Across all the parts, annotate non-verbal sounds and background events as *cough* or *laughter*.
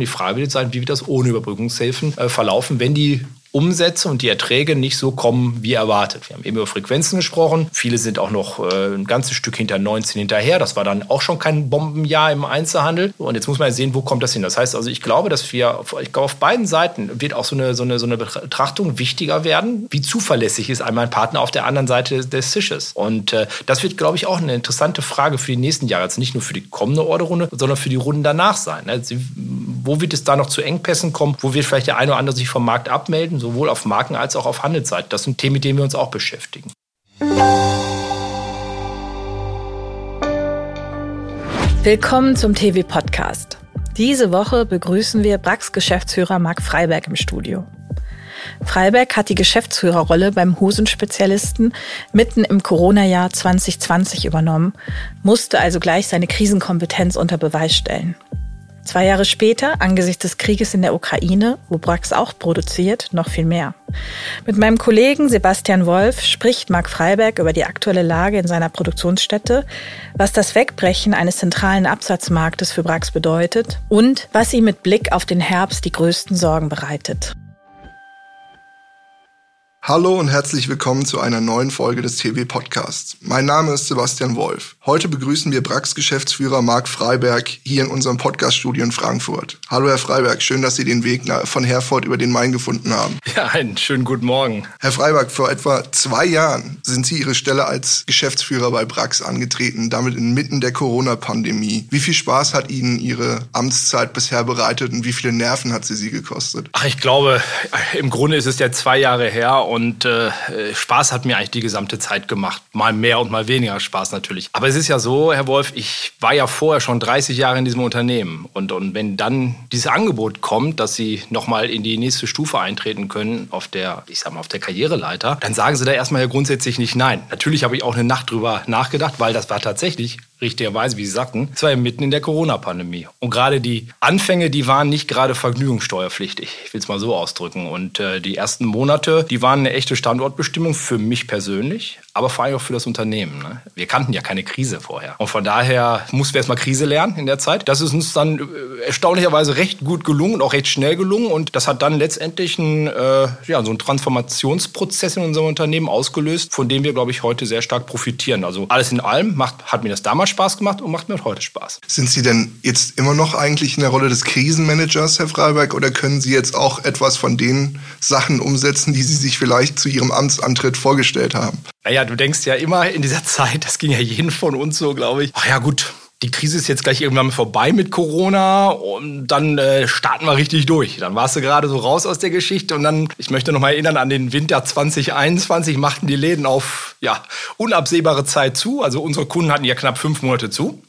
Die Frage wird sein, wie wird das ohne Überbrückungshilfen äh, verlaufen, wenn die Umsätze und die Erträge nicht so kommen wie erwartet. Wir haben eben über Frequenzen gesprochen. Viele sind auch noch äh, ein ganzes Stück hinter 19 hinterher. Das war dann auch schon kein Bombenjahr im Einzelhandel. Und jetzt muss man sehen, wo kommt das hin. Das heißt also, ich glaube, dass wir, ich glaube, auf beiden Seiten wird auch so eine, so eine, so eine Betrachtung wichtiger werden. Wie zuverlässig ist einmal ein Partner auf der anderen Seite des Tisches? Und äh, das wird, glaube ich, auch eine interessante Frage für die nächsten Jahre. Also nicht nur für die kommende Orderrunde, sondern für die Runden danach sein. Also, wo wird es da noch zu Engpässen kommen? Wo wird vielleicht der eine oder andere sich vom Markt abmelden? Sowohl auf Marken- als auch auf Handelsseite. Das sind Themen, mit denen wir uns auch beschäftigen. Willkommen zum TV-Podcast. Diese Woche begrüßen wir Brax Geschäftsführer Marc Freiberg im Studio. Freiberg hat die Geschäftsführerrolle beim Hosenspezialisten mitten im Corona-Jahr 2020 übernommen, musste also gleich seine Krisenkompetenz unter Beweis stellen. Zwei Jahre später, angesichts des Krieges in der Ukraine, wo Brax auch produziert, noch viel mehr. Mit meinem Kollegen Sebastian Wolf spricht Marc Freiberg über die aktuelle Lage in seiner Produktionsstätte, was das Wegbrechen eines zentralen Absatzmarktes für Brax bedeutet und was ihm mit Blick auf den Herbst die größten Sorgen bereitet. Hallo und herzlich willkommen zu einer neuen Folge des TV Podcasts. Mein Name ist Sebastian Wolf. Heute begrüßen wir Brax Geschäftsführer Marc Freiberg hier in unserem Podcaststudio in Frankfurt. Hallo Herr Freiberg, schön, dass Sie den Weg von Herford über den Main gefunden haben. Ja, einen schönen guten Morgen. Herr Freiberg, vor etwa zwei Jahren sind Sie Ihre Stelle als Geschäftsführer bei Brax angetreten, damit inmitten der Corona-Pandemie. Wie viel Spaß hat Ihnen Ihre Amtszeit bisher bereitet und wie viele Nerven hat sie Sie gekostet? Ach, ich glaube, im Grunde ist es ja zwei Jahre her und äh, Spaß hat mir eigentlich die gesamte Zeit gemacht. Mal mehr und mal weniger Spaß natürlich. Aber es ist ja so, Herr Wolf, ich war ja vorher schon 30 Jahre in diesem Unternehmen. Und, und wenn dann dieses Angebot kommt, dass Sie nochmal in die nächste Stufe eintreten können auf der, ich sag mal, auf der Karriereleiter, dann sagen Sie da erstmal ja grundsätzlich nicht nein. Natürlich habe ich auch eine Nacht drüber nachgedacht, weil das war tatsächlich richtigerweise, wie Sie sagten, es war ja mitten in der Corona-Pandemie. Und gerade die Anfänge, die waren nicht gerade vergnügungssteuerpflichtig. Ich will es mal so ausdrücken. Und äh, die ersten Monate, die waren eine echte Standortbestimmung für mich persönlich, aber vor allem auch für das Unternehmen. Ne? Wir kannten ja keine Krise vorher. Und von daher mussten wir erstmal Krise lernen in der Zeit. Das ist uns dann äh, erstaunlicherweise recht gut gelungen und auch recht schnell gelungen. Und das hat dann letztendlich ein, äh, ja, so einen Transformationsprozess in unserem Unternehmen ausgelöst, von dem wir, glaube ich, heute sehr stark profitieren. Also alles in allem macht, hat mir das damals Spaß gemacht und macht mir heute Spaß. Sind Sie denn jetzt immer noch eigentlich in der Rolle des Krisenmanagers, Herr Freiberg, oder können Sie jetzt auch etwas von den Sachen umsetzen, die Sie sich vielleicht zu Ihrem Amtsantritt vorgestellt haben? Naja, du denkst ja immer in dieser *laughs* Zeit, das ging ja jeden von uns so, glaube ich. Ach ja, gut, die Krise ist jetzt gleich irgendwann vorbei mit Corona und dann äh, starten wir richtig durch. Dann warst du gerade so raus aus der Geschichte und dann, ich möchte noch mal erinnern an den Winter 2021, machten die Läden auf ja, unabsehbare Zeit zu. Also unsere Kunden hatten ja knapp fünf Monate zu.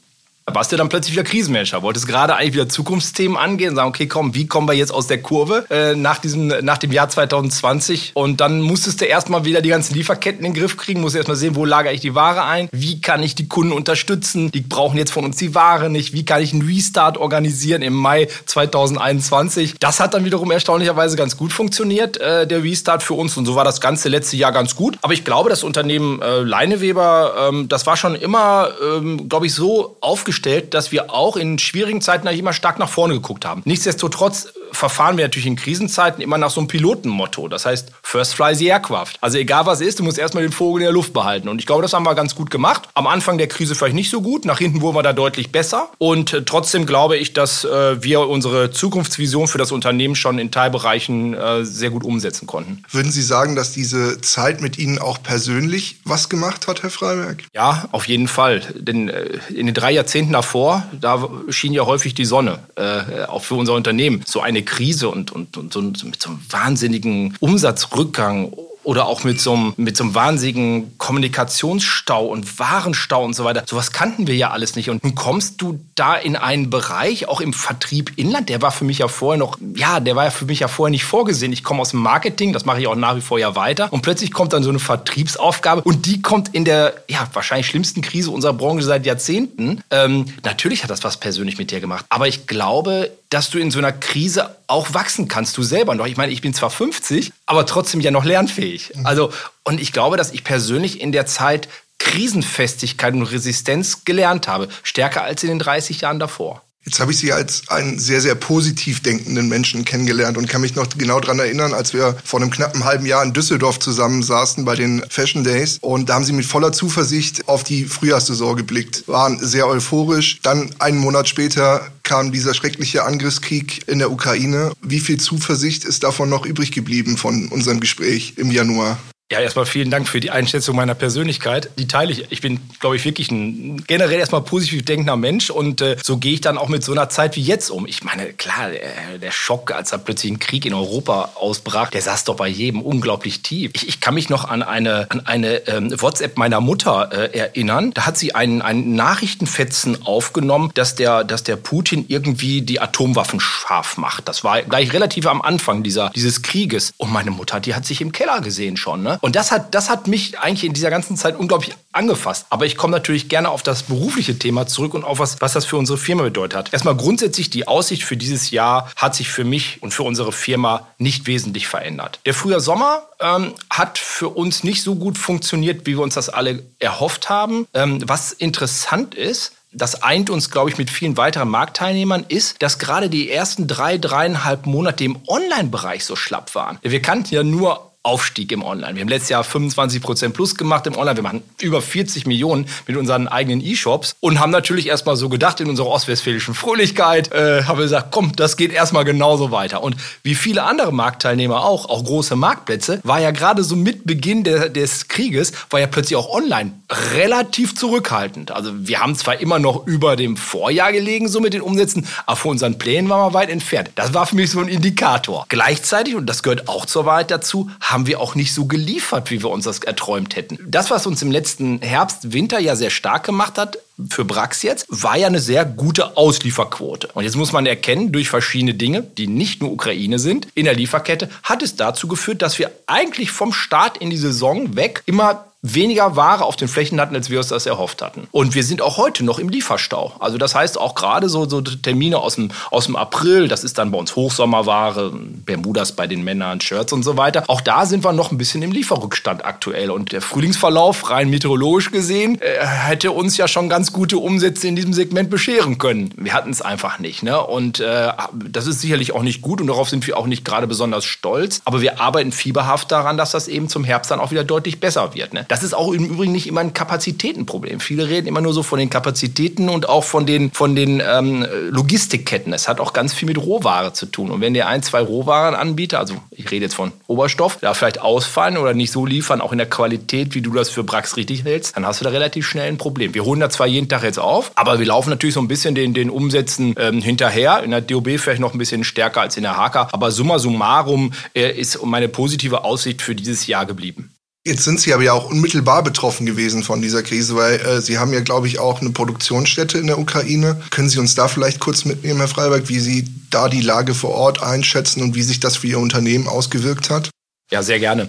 Da warst du dann plötzlich wieder Krisenmanager, wolltest gerade eigentlich wieder Zukunftsthemen angehen und sagen, okay, komm, wie kommen wir jetzt aus der Kurve äh, nach, diesem, nach dem Jahr 2020? Und dann musstest du erstmal wieder die ganzen Lieferketten in den Griff kriegen, musst erstmal sehen, wo lagere ich die Ware ein, wie kann ich die Kunden unterstützen, die brauchen jetzt von uns die Ware nicht, wie kann ich einen Restart organisieren im Mai 2021? Das hat dann wiederum erstaunlicherweise ganz gut funktioniert, äh, der Restart für uns und so war das ganze letzte Jahr ganz gut. Aber ich glaube, das Unternehmen äh, Leineweber, ähm, das war schon immer, ähm, glaube ich, so aufgestellt, festgestellt, dass wir auch in schwierigen Zeiten immer stark nach vorne geguckt haben. Nichtsdestotrotz verfahren wir natürlich in Krisenzeiten immer nach so einem Pilotenmotto. Das heißt, first fly the aircraft. Also egal was ist, du musst erstmal den Vogel in der Luft behalten. Und ich glaube, das haben wir ganz gut gemacht. Am Anfang der Krise vielleicht nicht so gut. Nach hinten wurden wir da deutlich besser. Und äh, trotzdem glaube ich, dass äh, wir unsere Zukunftsvision für das Unternehmen schon in Teilbereichen äh, sehr gut umsetzen konnten. Würden Sie sagen, dass diese Zeit mit Ihnen auch persönlich was gemacht hat, Herr Freiberg? Ja, auf jeden Fall. Denn äh, in den drei Jahrzehnten davor, da schien ja häufig die Sonne, äh, auch für unser Unternehmen. So eine Krise und, und, und so, mit so einem wahnsinnigen Umsatzrückgang oder auch mit so, einem, mit so einem wahnsinnigen Kommunikationsstau und Warenstau und so weiter. Sowas kannten wir ja alles nicht. Und nun kommst du da in einen Bereich, auch im Vertrieb Inland, der war für mich ja vorher noch, ja, der war ja für mich ja vorher nicht vorgesehen. Ich komme aus dem Marketing, das mache ich auch nach wie vor ja weiter. Und plötzlich kommt dann so eine Vertriebsaufgabe und die kommt in der, ja, wahrscheinlich schlimmsten Krise unserer Branche seit Jahrzehnten. Ähm, natürlich hat das was persönlich mit dir gemacht. Aber ich glaube, dass du in so einer Krise auch wachsen kannst, du selber noch. Ich meine, ich bin zwar 50, aber trotzdem ja noch lernfähig. Mhm. Also, und ich glaube, dass ich persönlich in der Zeit Krisenfestigkeit und Resistenz gelernt habe, stärker als in den 30 Jahren davor. Jetzt habe ich Sie als einen sehr, sehr positiv denkenden Menschen kennengelernt und kann mich noch genau daran erinnern, als wir vor einem knappen halben Jahr in Düsseldorf zusammen saßen bei den Fashion Days. Und da haben Sie mit voller Zuversicht auf die Frühjahrssaison geblickt, waren sehr euphorisch. Dann einen Monat später kam dieser schreckliche Angriffskrieg in der Ukraine. Wie viel Zuversicht ist davon noch übrig geblieben von unserem Gespräch im Januar? Ja, erstmal vielen Dank für die Einschätzung meiner Persönlichkeit. Die teile ich. Ich bin, glaube ich, wirklich ein generell erstmal positiv denkender Mensch und äh, so gehe ich dann auch mit so einer Zeit wie jetzt um. Ich meine, klar, äh, der Schock, als da plötzlich ein Krieg in Europa ausbrach, der saß doch bei jedem unglaublich tief. Ich, ich kann mich noch an eine, an eine ähm, WhatsApp meiner Mutter äh, erinnern. Da hat sie einen, einen Nachrichtenfetzen aufgenommen, dass der, dass der Putin irgendwie die Atomwaffen scharf macht. Das war gleich relativ am Anfang dieser, dieses Krieges. Und meine Mutter, die hat sich im Keller gesehen schon. Ne? Und das hat, das hat mich eigentlich in dieser ganzen Zeit unglaublich angefasst. Aber ich komme natürlich gerne auf das berufliche Thema zurück und auf was, was das für unsere Firma bedeutet hat. Erstmal grundsätzlich die Aussicht für dieses Jahr hat sich für mich und für unsere Firma nicht wesentlich verändert. Der frühe Sommer ähm, hat für uns nicht so gut funktioniert, wie wir uns das alle erhofft haben. Ähm, was interessant ist, das eint uns, glaube ich, mit vielen weiteren Marktteilnehmern, ist, dass gerade die ersten drei, dreieinhalb Monate im Online-Bereich so schlapp waren. Wir kannten ja nur Aufstieg im Online. Wir haben letztes Jahr 25 Prozent plus gemacht im Online. Wir machen über 40 Millionen mit unseren eigenen E-Shops und haben natürlich erstmal so gedacht in unserer ostwestfälischen Fröhlichkeit, äh, haben wir gesagt, komm, das geht erstmal genauso weiter. Und wie viele andere Marktteilnehmer auch, auch große Marktplätze, war ja gerade so mit Beginn der, des Krieges, war ja plötzlich auch online relativ zurückhaltend. Also wir haben zwar immer noch über dem Vorjahr gelegen, so mit den Umsätzen, aber von unseren Plänen waren wir weit entfernt. Das war für mich so ein Indikator. Gleichzeitig, und das gehört auch zur Wahrheit dazu, wir auch nicht so geliefert, wie wir uns das erträumt hätten. Das, was uns im letzten Herbst, Winter ja sehr stark gemacht hat, für Brax jetzt, war ja eine sehr gute Auslieferquote. Und jetzt muss man erkennen, durch verschiedene Dinge, die nicht nur Ukraine sind, in der Lieferkette, hat es dazu geführt, dass wir eigentlich vom Start in die Saison weg immer weniger Ware auf den Flächen hatten, als wir uns das erhofft hatten. Und wir sind auch heute noch im Lieferstau. Also das heißt auch gerade so, so Termine aus dem, aus dem April, das ist dann bei uns Hochsommerware, Bermudas bei den Männern, Shirts und so weiter. Auch da sind wir noch ein bisschen im Lieferrückstand aktuell. Und der Frühlingsverlauf, rein meteorologisch gesehen, äh, hätte uns ja schon ganz gute Umsätze in diesem Segment bescheren können. Wir hatten es einfach nicht. Ne? Und äh, das ist sicherlich auch nicht gut und darauf sind wir auch nicht gerade besonders stolz. Aber wir arbeiten fieberhaft daran, dass das eben zum Herbst dann auch wieder deutlich besser wird. Ne? Das ist auch im Übrigen nicht immer ein Kapazitätenproblem. Viele reden immer nur so von den Kapazitäten und auch von den, von den ähm, Logistikketten. Es hat auch ganz viel mit Rohware zu tun. Und wenn der ein, zwei Rohwarenanbieter, also ich rede jetzt von Oberstoff, da vielleicht ausfallen oder nicht so liefern, auch in der Qualität, wie du das für Brax richtig hältst, dann hast du da relativ schnell ein Problem. Wir holen da zwar jeden Tag jetzt auf, aber wir laufen natürlich so ein bisschen den, den Umsätzen ähm, hinterher. In der DOB vielleicht noch ein bisschen stärker als in der HK. Aber summa summarum äh, ist meine positive Aussicht für dieses Jahr geblieben. Jetzt sind Sie aber ja auch unmittelbar betroffen gewesen von dieser Krise, weil äh, Sie haben ja, glaube ich, auch eine Produktionsstätte in der Ukraine. Können Sie uns da vielleicht kurz mitnehmen, Herr Freiberg, wie Sie da die Lage vor Ort einschätzen und wie sich das für Ihr Unternehmen ausgewirkt hat? Ja, sehr gerne.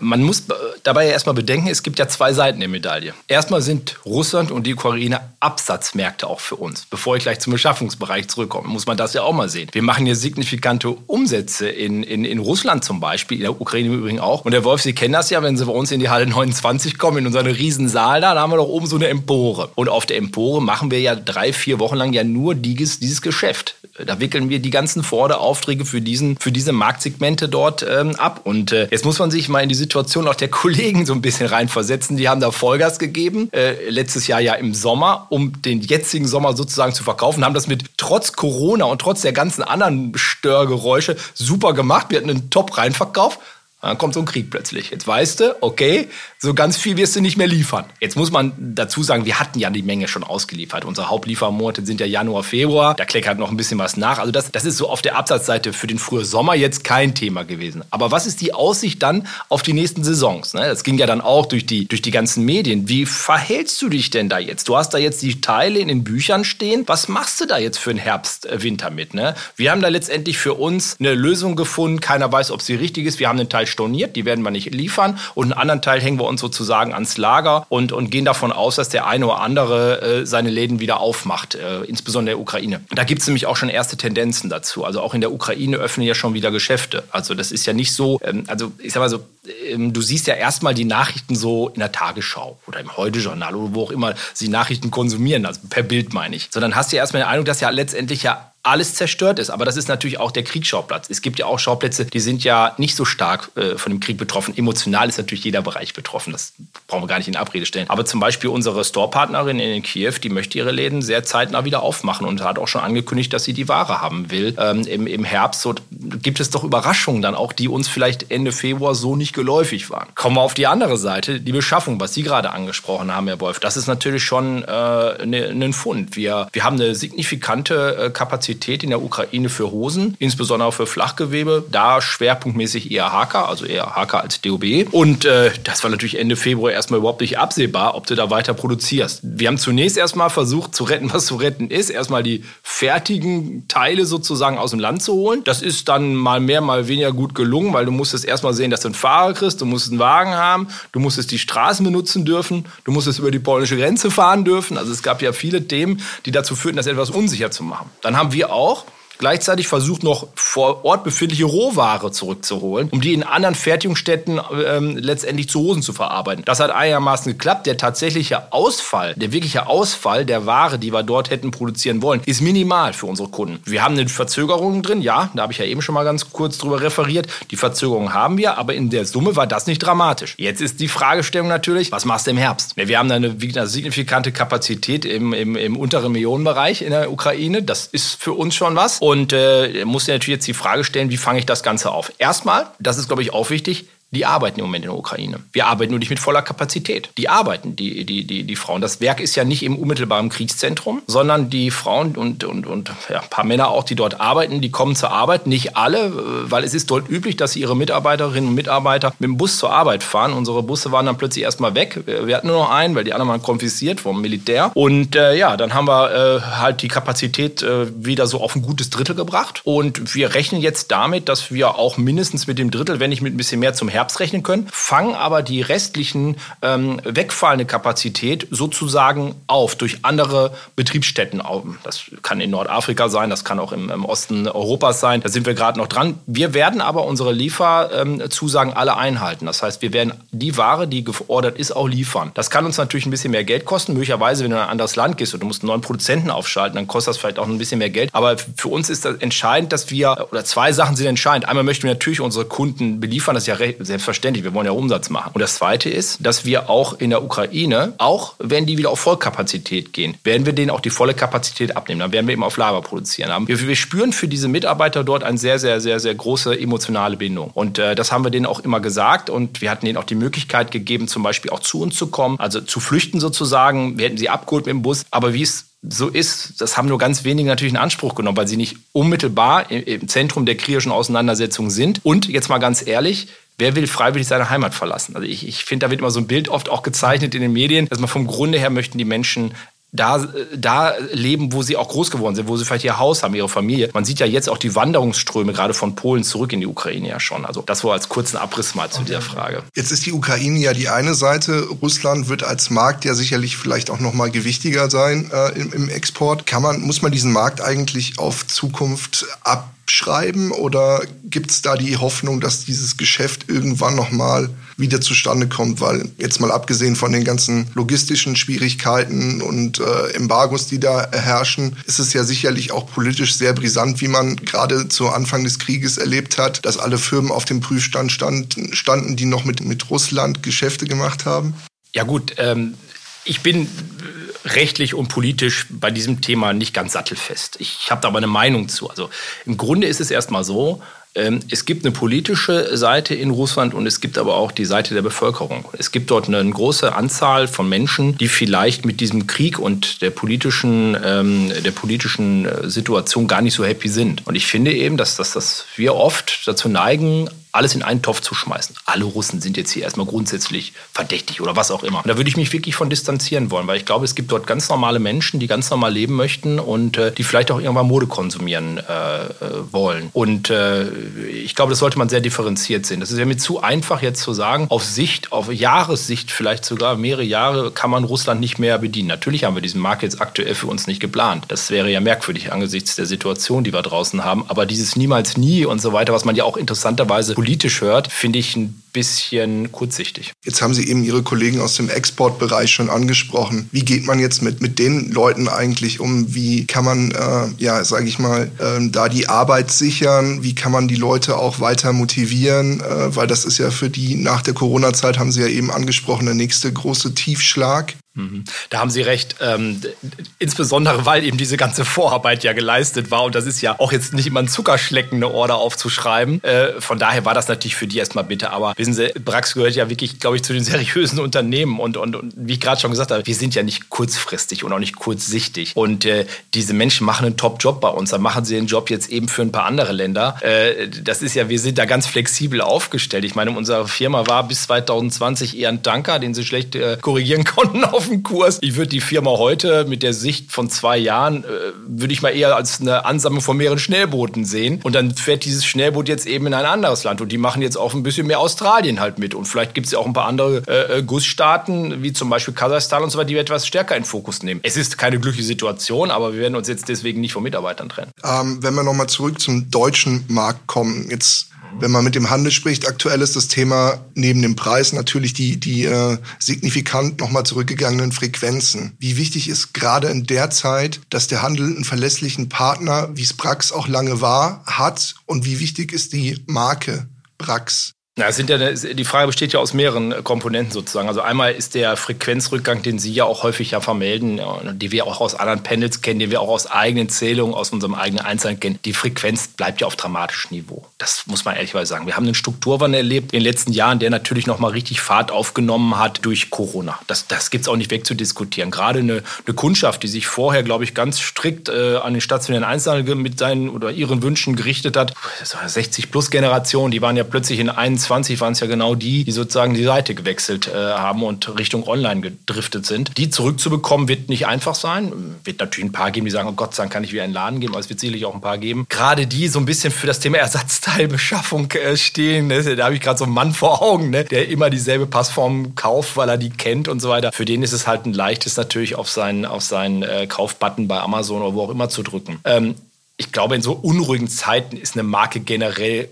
Man muss dabei erstmal bedenken, es gibt ja zwei Seiten der Medaille. Erstmal sind Russland und die Ukraine Absatzmärkte auch für uns. Bevor ich gleich zum Beschaffungsbereich zurückkomme, muss man das ja auch mal sehen. Wir machen hier signifikante Umsätze in, in, in Russland zum Beispiel, in der Ukraine im Übrigen auch. Und der Wolf, Sie kennen das ja, wenn Sie bei uns in die Halle 29 kommen, in unseren riesen Saal da, da haben wir doch oben so eine Empore. Und auf der Empore machen wir ja drei, vier Wochen lang ja nur dieses, dieses Geschäft. Da wickeln wir die ganzen Vorderaufträge für, diesen, für diese Marktsegmente dort ähm, ab. Und äh, jetzt muss man sich mal in die Situation auch der *laughs* Kollegen so ein bisschen reinversetzen. Die haben da Vollgas gegeben, äh, letztes Jahr ja im Sommer, um den jetzigen Sommer sozusagen zu verkaufen, haben das mit trotz Corona und trotz der ganzen anderen Störgeräusche super gemacht. Wir hatten einen Top-Reinverkauf. Dann kommt so ein Krieg plötzlich. Jetzt weißt du, okay, so ganz viel wirst du nicht mehr liefern. Jetzt muss man dazu sagen, wir hatten ja die Menge schon ausgeliefert. Unsere Hauptliefermonate sind ja Januar, Februar. Da kleckert noch ein bisschen was nach. Also das, das ist so auf der Absatzseite für den frühen Sommer jetzt kein Thema gewesen. Aber was ist die Aussicht dann auf die nächsten Saisons? Ne? Das ging ja dann auch durch die, durch die ganzen Medien. Wie verhältst du dich denn da jetzt? Du hast da jetzt die Teile in den Büchern stehen. Was machst du da jetzt für den Herbst, äh, Winter mit? Ne? Wir haben da letztendlich für uns eine Lösung gefunden. Keiner weiß, ob sie richtig ist. Wir haben einen Teil storniert, die werden wir nicht liefern. Und einen anderen Teil hängen wir uns sozusagen ans Lager und, und gehen davon aus, dass der eine oder andere äh, seine Läden wieder aufmacht, äh, insbesondere der Ukraine. Da gibt es nämlich auch schon erste Tendenzen dazu. Also auch in der Ukraine öffnen ja schon wieder Geschäfte. Also das ist ja nicht so, ähm, also ich sag mal so, ähm, du siehst ja erstmal die Nachrichten so in der Tagesschau oder im Heute-Journal oder wo auch immer sie Nachrichten konsumieren, also per Bild meine ich. Sondern hast du ja erstmal den Eindruck, dass ja letztendlich ja alles zerstört ist. Aber das ist natürlich auch der Kriegsschauplatz. Es gibt ja auch Schauplätze, die sind ja nicht so stark äh, von dem Krieg betroffen. Emotional ist natürlich jeder Bereich betroffen. Das brauchen wir gar nicht in Abrede stellen. Aber zum Beispiel unsere Storepartnerin in Kiew, die möchte ihre Läden sehr zeitnah wieder aufmachen und hat auch schon angekündigt, dass sie die Ware haben will. Ähm, im, Im Herbst so, gibt es doch Überraschungen dann auch, die uns vielleicht Ende Februar so nicht geläufig waren. Kommen wir auf die andere Seite, die Beschaffung, was Sie gerade angesprochen haben, Herr Wolf. Das ist natürlich schon äh, ne, ein Fund. Wir, wir haben eine signifikante äh, Kapazität Kapazität in der Ukraine für Hosen, insbesondere für Flachgewebe. Da schwerpunktmäßig eher Haka, also eher Haka als DOB. Und äh, das war natürlich Ende Februar erstmal überhaupt nicht absehbar, ob du da weiter produzierst. Wir haben zunächst erstmal versucht zu retten, was zu retten ist. Erstmal die fertigen Teile sozusagen aus dem Land zu holen. Das ist dann mal mehr, mal weniger gut gelungen, weil du musstest erstmal sehen, dass du einen Fahrer kriegst, du musstest einen Wagen haben, du musstest die Straßen benutzen dürfen, du musstest über die polnische Grenze fahren dürfen. Also es gab ja viele Themen, die dazu führten, das etwas unsicher zu machen. Dann haben wir auch gleichzeitig versucht, noch vor Ort befindliche Rohware zurückzuholen, um die in anderen Fertigungsstätten ähm, letztendlich zu Hosen zu verarbeiten. Das hat einigermaßen geklappt. Der tatsächliche Ausfall, der wirkliche Ausfall der Ware, die wir dort hätten produzieren wollen, ist minimal für unsere Kunden. Wir haben eine Verzögerung drin, ja, da habe ich ja eben schon mal ganz kurz drüber referiert. Die Verzögerung haben wir, aber in der Summe war das nicht dramatisch. Jetzt ist die Fragestellung natürlich, was machst du im Herbst? Wir haben eine, eine signifikante Kapazität im, im, im unteren Millionenbereich in der Ukraine. Das ist für uns schon was. Und und äh, muss dir natürlich jetzt die Frage stellen, wie fange ich das Ganze auf? Erstmal, das ist, glaube ich, auch wichtig, die arbeiten im Moment in der Ukraine. Wir arbeiten nur nicht mit voller Kapazität. Die arbeiten, die, die, die, die Frauen. Das Werk ist ja nicht im unmittelbaren Kriegszentrum, sondern die Frauen und, und, und ja, ein paar Männer auch, die dort arbeiten, die kommen zur Arbeit. Nicht alle, weil es ist dort üblich, dass sie ihre Mitarbeiterinnen und Mitarbeiter mit dem Bus zur Arbeit fahren. Unsere Busse waren dann plötzlich erstmal weg. Wir hatten nur noch einen, weil die anderen waren konfisziert vom Militär. Und äh, ja, dann haben wir äh, halt die Kapazität äh, wieder so auf ein gutes Drittel gebracht. Und wir rechnen jetzt damit, dass wir auch mindestens mit dem Drittel, wenn nicht mit ein bisschen mehr zum Herbst, Herbst rechnen können, fangen aber die restlichen ähm, wegfallende Kapazität sozusagen auf durch andere Betriebsstätten. Das kann in Nordafrika sein, das kann auch im, im Osten Europas sein. Da sind wir gerade noch dran. Wir werden aber unsere Lieferzusagen alle einhalten. Das heißt, wir werden die Ware, die geordert ist, auch liefern. Das kann uns natürlich ein bisschen mehr Geld kosten. Möglicherweise, wenn du in ein anderes Land gehst und du musst einen neuen Produzenten aufschalten, dann kostet das vielleicht auch ein bisschen mehr Geld. Aber für uns ist das entscheidend, dass wir, oder zwei Sachen sind entscheidend. Einmal möchten wir natürlich unsere Kunden beliefern. Das ist ja selbstverständlich, wir wollen ja Umsatz machen. Und das Zweite ist, dass wir auch in der Ukraine, auch wenn die wieder auf Vollkapazität gehen, werden wir denen auch die volle Kapazität abnehmen. Dann werden wir eben auf Lager produzieren haben. Wir, wir spüren für diese Mitarbeiter dort eine sehr, sehr, sehr, sehr große emotionale Bindung. Und äh, das haben wir denen auch immer gesagt. Und wir hatten denen auch die Möglichkeit gegeben, zum Beispiel auch zu uns zu kommen, also zu flüchten sozusagen. Wir hätten sie abgeholt mit dem Bus. Aber wie es so ist, das haben nur ganz wenige natürlich in Anspruch genommen, weil sie nicht unmittelbar im Zentrum der kriegerischen Auseinandersetzung sind. Und jetzt mal ganz ehrlich, Wer will freiwillig seine Heimat verlassen? Also ich, ich finde, da wird immer so ein Bild oft auch gezeichnet in den Medien, dass man vom Grunde her möchten die Menschen da, da leben, wo sie auch groß geworden sind, wo sie vielleicht ihr Haus haben, ihre Familie. Man sieht ja jetzt auch die Wanderungsströme gerade von Polen zurück in die Ukraine ja schon. Also das war als kurzen Abriss mal zu dieser Frage. Jetzt ist die Ukraine ja die eine Seite. Russland wird als Markt ja sicherlich vielleicht auch noch mal gewichtiger sein äh, im, im Export. Kann man, muss man diesen Markt eigentlich auf Zukunft ab schreiben oder gibt es da die Hoffnung, dass dieses Geschäft irgendwann nochmal wieder zustande kommt? Weil jetzt mal abgesehen von den ganzen logistischen Schwierigkeiten und äh, Embargos, die da herrschen, ist es ja sicherlich auch politisch sehr brisant, wie man gerade zu Anfang des Krieges erlebt hat, dass alle Firmen auf dem Prüfstand stand, standen, die noch mit, mit Russland Geschäfte gemacht haben. Ja gut, ähm, ich bin rechtlich und politisch bei diesem Thema nicht ganz sattelfest. Ich habe da aber eine Meinung zu. Also im Grunde ist es erstmal so, ähm, es gibt eine politische Seite in Russland und es gibt aber auch die Seite der Bevölkerung. Es gibt dort eine große Anzahl von Menschen, die vielleicht mit diesem Krieg und der politischen, ähm, der politischen äh, Situation gar nicht so happy sind. Und ich finde eben, dass, dass, dass wir oft dazu neigen, alles in einen Topf zu schmeißen. Alle Russen sind jetzt hier erstmal grundsätzlich verdächtig oder was auch immer. Und da würde ich mich wirklich von distanzieren wollen, weil ich glaube, es gibt dort ganz normale Menschen, die ganz normal leben möchten und äh, die vielleicht auch irgendwann Mode konsumieren äh, äh wollen. Und äh, ich glaube, das sollte man sehr differenziert sehen. Das ist ja mir zu einfach jetzt zu sagen, auf Sicht, auf Jahressicht vielleicht sogar mehrere Jahre kann man Russland nicht mehr bedienen. Natürlich haben wir diesen Markt jetzt aktuell für uns nicht geplant. Das wäre ja merkwürdig angesichts der Situation, die wir draußen haben. Aber dieses niemals nie und so weiter, was man ja auch interessanterweise politisch hört, finde ich ein bisschen kurzsichtig. Jetzt haben Sie eben Ihre Kollegen aus dem Exportbereich schon angesprochen. Wie geht man jetzt mit, mit den Leuten eigentlich um? Wie kann man, äh, ja, sage ich mal, äh, da die Arbeit sichern? Wie kann man die Leute auch weiter motivieren? Äh, weil das ist ja für die nach der Corona-Zeit, haben Sie ja eben angesprochen, der nächste große Tiefschlag. Mhm. Da haben Sie recht. Ähm, insbesondere, weil eben diese ganze Vorarbeit ja geleistet war. Und das ist ja auch jetzt nicht immer ein Zuckerschlecken, eine Order aufzuschreiben. Äh, von daher war das natürlich für die erstmal bitte. Aber wissen Sie, Brax gehört ja wirklich, glaube ich, zu den *laughs* seriösen Unternehmen. Und, und, und wie ich gerade schon gesagt habe, wir sind ja nicht kurzfristig und auch nicht kurzsichtig. Und äh, diese Menschen machen einen Top-Job bei uns. Dann machen sie den Job jetzt eben für ein paar andere Länder. Äh, das ist ja, wir sind da ganz flexibel aufgestellt. Ich meine, unsere Firma war bis 2020 eher ein Tanker, den sie schlecht äh, korrigieren *laughs* konnten auf dem Kurs. Ich würde die Firma heute mit der Sicht von zwei Jahren, äh, würde ich mal eher als eine Ansammlung von mehreren Schnellbooten sehen. Und dann fährt dieses Schnellboot jetzt eben in ein anderes Land. Und die machen jetzt auch ein bisschen mehr Australien halt mit. Und vielleicht gibt es ja auch ein paar andere äh, äh, Gussstaaten, wie zum Beispiel Kasachstan und so weiter, die wir etwas stärker in Fokus nehmen. Es ist keine glückliche Situation, aber wir werden uns jetzt deswegen nicht von Mitarbeitern trennen. Ähm, wenn wir nochmal zurück zum deutschen Markt kommen, jetzt wenn man mit dem Handel spricht, aktuell ist das Thema neben dem Preis natürlich die, die äh, signifikant nochmal zurückgegangenen Frequenzen. Wie wichtig ist gerade in der Zeit, dass der Handel einen verlässlichen Partner, wie es Brax auch lange war, hat? Und wie wichtig ist die Marke Brax? Na, sind ja, die Frage besteht ja aus mehreren Komponenten sozusagen. Also einmal ist der Frequenzrückgang, den Sie ja auch häufig ja vermelden, die wir auch aus anderen Panels kennen, den wir auch aus eigenen Zählungen, aus unserem eigenen Einzelnen kennen. Die Frequenz bleibt ja auf dramatischem Niveau. Das muss man ehrlicherweise sagen. Wir haben einen Strukturwandel erlebt in den letzten Jahren, der natürlich nochmal richtig Fahrt aufgenommen hat durch Corona. Das, das gibt es auch nicht wegzudiskutieren. Gerade eine, eine Kundschaft, die sich vorher, glaube ich, ganz strikt äh, an den stationären Einzelhandel mit seinen oder ihren Wünschen gerichtet hat. Das war 60-Plus-Generation, die waren ja plötzlich in 21 2020 waren es ja genau die, die sozusagen die Seite gewechselt äh, haben und Richtung Online gedriftet sind. Die zurückzubekommen wird nicht einfach sein. Wird natürlich ein paar geben, die sagen, oh Gott sei Dank kann ich wieder einen Laden geben, aber es wird sicherlich auch ein paar geben. Gerade die so ein bisschen für das Thema Ersatzteilbeschaffung äh, stehen. Ne? Da habe ich gerade so einen Mann vor Augen, ne? der immer dieselbe Passform kauft, weil er die kennt und so weiter. Für den ist es halt ein leichtes natürlich auf seinen, auf seinen äh, Kaufbutton bei Amazon oder wo auch immer zu drücken. Ähm, ich glaube, in so unruhigen Zeiten ist eine Marke generell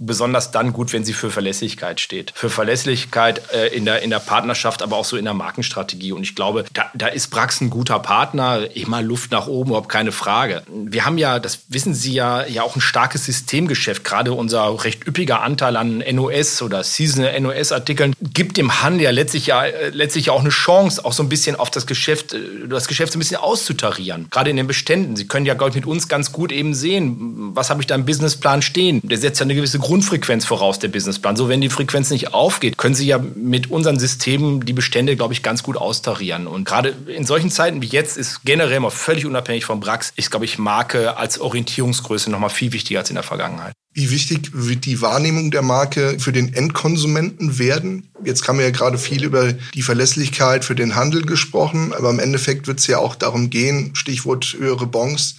besonders dann gut, wenn sie für Verlässlichkeit steht. Für Verlässlichkeit äh, in, der, in der Partnerschaft, aber auch so in der Markenstrategie. Und ich glaube, da, da ist Brax ein guter Partner. Immer Luft nach oben, überhaupt keine Frage. Wir haben ja, das wissen Sie ja, ja auch ein starkes Systemgeschäft. Gerade unser recht üppiger Anteil an NOS oder Seasonal NOS-Artikeln gibt dem Handel ja letztlich ja äh, letztlich auch eine Chance, auch so ein bisschen auf das Geschäft, äh, das Geschäft so ein bisschen auszutarieren. Gerade in den Beständen. Sie können ja, glaube ich, mit uns ganz gut gut eben sehen, was habe ich da im Businessplan stehen. Der setzt ja eine gewisse Grundfrequenz voraus, der Businessplan. So, wenn die Frequenz nicht aufgeht, können Sie ja mit unseren Systemen die Bestände, glaube ich, ganz gut austarieren. Und gerade in solchen Zeiten wie jetzt ist generell mal völlig unabhängig vom Brax, ist, glaube ich, Marke als Orientierungsgröße noch mal viel wichtiger als in der Vergangenheit. Wie wichtig wird die Wahrnehmung der Marke für den Endkonsumenten werden? Jetzt haben wir ja gerade viel über die Verlässlichkeit für den Handel gesprochen, aber im Endeffekt wird es ja auch darum gehen, Stichwort höhere Bonds,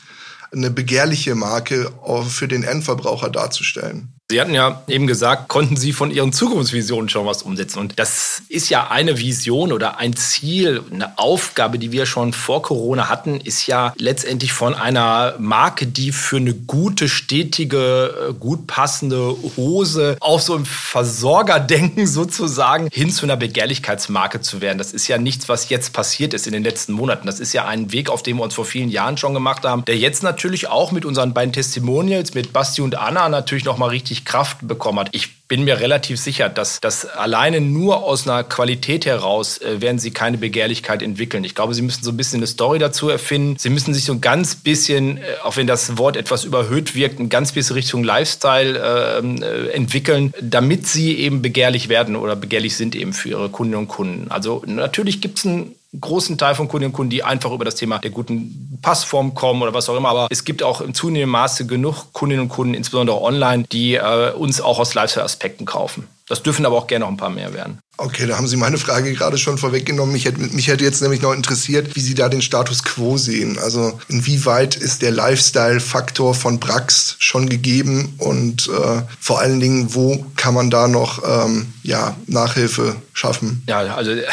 eine begehrliche Marke für den Endverbraucher darzustellen. Sie hatten ja eben gesagt, konnten Sie von Ihren Zukunftsvisionen schon was umsetzen. Und das ist ja eine Vision oder ein Ziel, eine Aufgabe, die wir schon vor Corona hatten, ist ja letztendlich von einer Marke, die für eine gute, stetige, äh, gut passende Hose, auch so im Versorgerdenken *laughs* sozusagen, hin zu einer Begehrlichkeitsmarke zu werden. Das ist ja nichts, was jetzt passiert ist in den letzten Monaten. Das ist ja ein Weg, auf den wir uns vor vielen Jahren schon gemacht haben, der jetzt natürlich auch mit unseren beiden Testimonials, mit Basti und Anna natürlich nochmal richtig richtig Kraft bekommen hat. Ich bin mir relativ sicher, dass das alleine nur aus einer Qualität heraus äh, werden sie keine Begehrlichkeit entwickeln. Ich glaube, sie müssen so ein bisschen eine Story dazu erfinden. Sie müssen sich so ein ganz bisschen, äh, auch wenn das Wort etwas überhöht wirkt, ein ganz bisschen Richtung Lifestyle ähm, äh, entwickeln, damit sie eben begehrlich werden oder begehrlich sind eben für ihre Kundinnen und Kunden. Also natürlich gibt es einen großen Teil von Kundinnen und Kunden, die einfach über das Thema der guten Passform kommen oder was auch immer. Aber es gibt auch im zunehmenden Maße genug Kundinnen und Kunden, insbesondere online, die äh, uns auch aus Lifestyle-Aspekten Aspekten kaufen. Das dürfen aber auch gerne noch ein paar mehr werden. Okay, da haben Sie meine Frage gerade schon vorweggenommen. Mich hätte, mich hätte jetzt nämlich noch interessiert, wie Sie da den Status quo sehen. Also inwieweit ist der Lifestyle-Faktor von Brax schon gegeben und äh, vor allen Dingen, wo kann man da noch ähm, ja, Nachhilfe schaffen? Ja, also äh,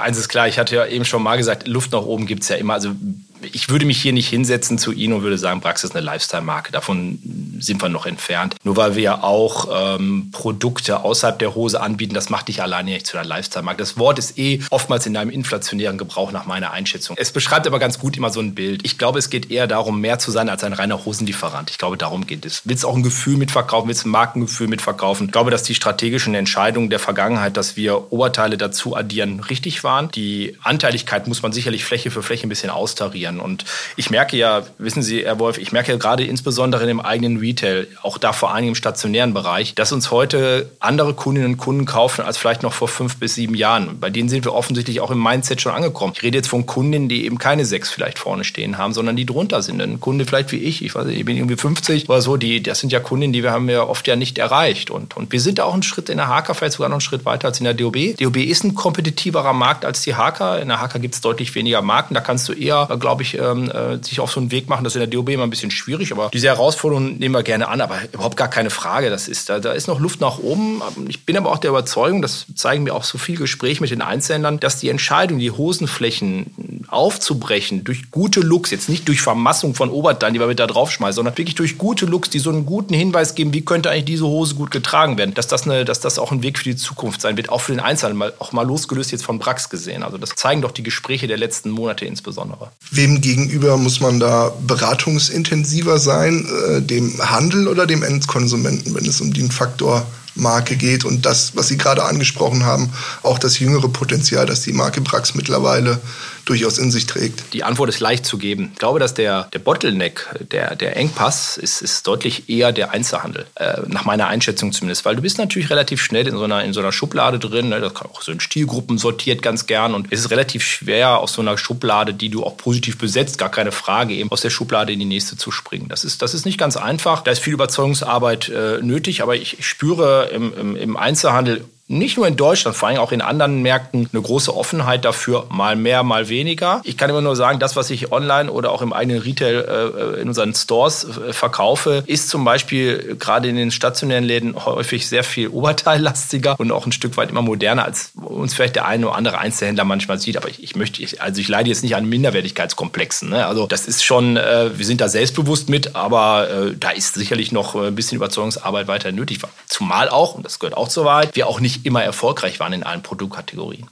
eins ist klar, ich hatte ja eben schon mal gesagt, Luft nach oben gibt es ja immer. Also ich würde mich hier nicht hinsetzen zu Ihnen und würde sagen, Brax ist eine Lifestyle-Marke. Davon sind wir noch entfernt. Nur weil wir ja auch ähm, Produkte außerhalb der Hose anbieten, das macht dich alleine nicht zu einer Lifestyle-Marke. Das Wort ist eh oftmals in einem inflationären Gebrauch nach meiner Einschätzung. Es beschreibt aber ganz gut immer so ein Bild. Ich glaube, es geht eher darum, mehr zu sein als ein reiner Hosenlieferant. Ich glaube, darum geht es. Willst auch ein Gefühl mitverkaufen, willst ein Markengefühl mitverkaufen. Ich glaube, dass die strategischen Entscheidungen der Vergangenheit, dass wir Oberteile dazu addieren, richtig waren. Die Anteiligkeit muss man sicherlich Fläche für Fläche ein bisschen austarieren werden. Und ich merke ja, wissen Sie, Herr Wolf, ich merke ja gerade insbesondere in dem eigenen Retail, auch da vor allem im stationären Bereich, dass uns heute andere Kundinnen und Kunden kaufen als vielleicht noch vor fünf bis sieben Jahren. Bei denen sind wir offensichtlich auch im Mindset schon angekommen. Ich rede jetzt von Kundinnen, die eben keine sechs vielleicht vorne stehen haben, sondern die drunter sind. Ein Kunde vielleicht wie ich, ich weiß nicht, ich bin irgendwie 50 oder so, die, das sind ja Kundinnen, die wir haben ja oft ja nicht erreicht. Und, und wir sind auch einen Schritt in der HK, vielleicht sogar noch einen Schritt weiter als in der DOB. DOB ist ein kompetitiverer Markt als die HK. In der HK gibt es deutlich weniger Marken. Da kannst du eher, glaube glaube ich, ähm, äh, sich auf so einen Weg machen. Das ist in der DOB immer ein bisschen schwierig, aber diese Herausforderungen nehmen wir gerne an. Aber überhaupt gar keine Frage. Das ist, da, da ist noch Luft nach oben. Ich bin aber auch der Überzeugung, das zeigen mir auch so viel Gespräche mit den Einzelhändlern, dass die Entscheidung, die Hosenflächen aufzubrechen durch gute Looks, jetzt nicht durch Vermassung von Oberteilen, die wir mit da draufschmeißen, sondern wirklich durch gute Looks, die so einen guten Hinweis geben, wie könnte eigentlich diese Hose gut getragen werden, dass das, eine, dass das auch ein Weg für die Zukunft sein wird, auch für den Einzelnen, auch mal losgelöst jetzt von Brax gesehen. Also das zeigen doch die Gespräche der letzten Monate insbesondere. Wem Wem gegenüber muss man da beratungsintensiver sein, äh, dem Handel oder dem Endkonsumenten, wenn es um den Faktor Marke geht und das, was Sie gerade angesprochen haben, auch das jüngere Potenzial, das die Marke Brax mittlerweile durchaus in sich trägt? Die Antwort ist leicht zu geben. Ich glaube, dass der, der Bottleneck, der, der Engpass, ist, ist deutlich eher der Einzelhandel, äh, nach meiner Einschätzung zumindest. Weil du bist natürlich relativ schnell in so einer, in so einer Schublade drin, ne? das kann auch so in Stilgruppen sortiert ganz gern und es ist relativ schwer, aus so einer Schublade, die du auch positiv besetzt, gar keine Frage, eben aus der Schublade in die nächste zu springen. Das ist, das ist nicht ganz einfach. Da ist viel Überzeugungsarbeit äh, nötig, aber ich, ich spüre im, im, im Einzelhandel nicht nur in Deutschland, vor allem auch in anderen Märkten eine große Offenheit dafür, mal mehr, mal weniger. Ich kann immer nur sagen, das, was ich online oder auch im eigenen Retail äh, in unseren Stores äh, verkaufe, ist zum Beispiel gerade in den stationären Läden häufig sehr viel oberteillastiger und auch ein Stück weit immer moderner, als uns vielleicht der eine oder andere Einzelhändler manchmal sieht. Aber ich, ich möchte, also ich leide jetzt nicht an Minderwertigkeitskomplexen. Ne? Also das ist schon, äh, wir sind da selbstbewusst mit, aber da ist sicherlich noch ein bisschen Überzeugungsarbeit weiter nötig. Zumal auch, und das gehört auch zur Wahrheit, wir auch nicht immer erfolgreich waren in allen Produktkategorien.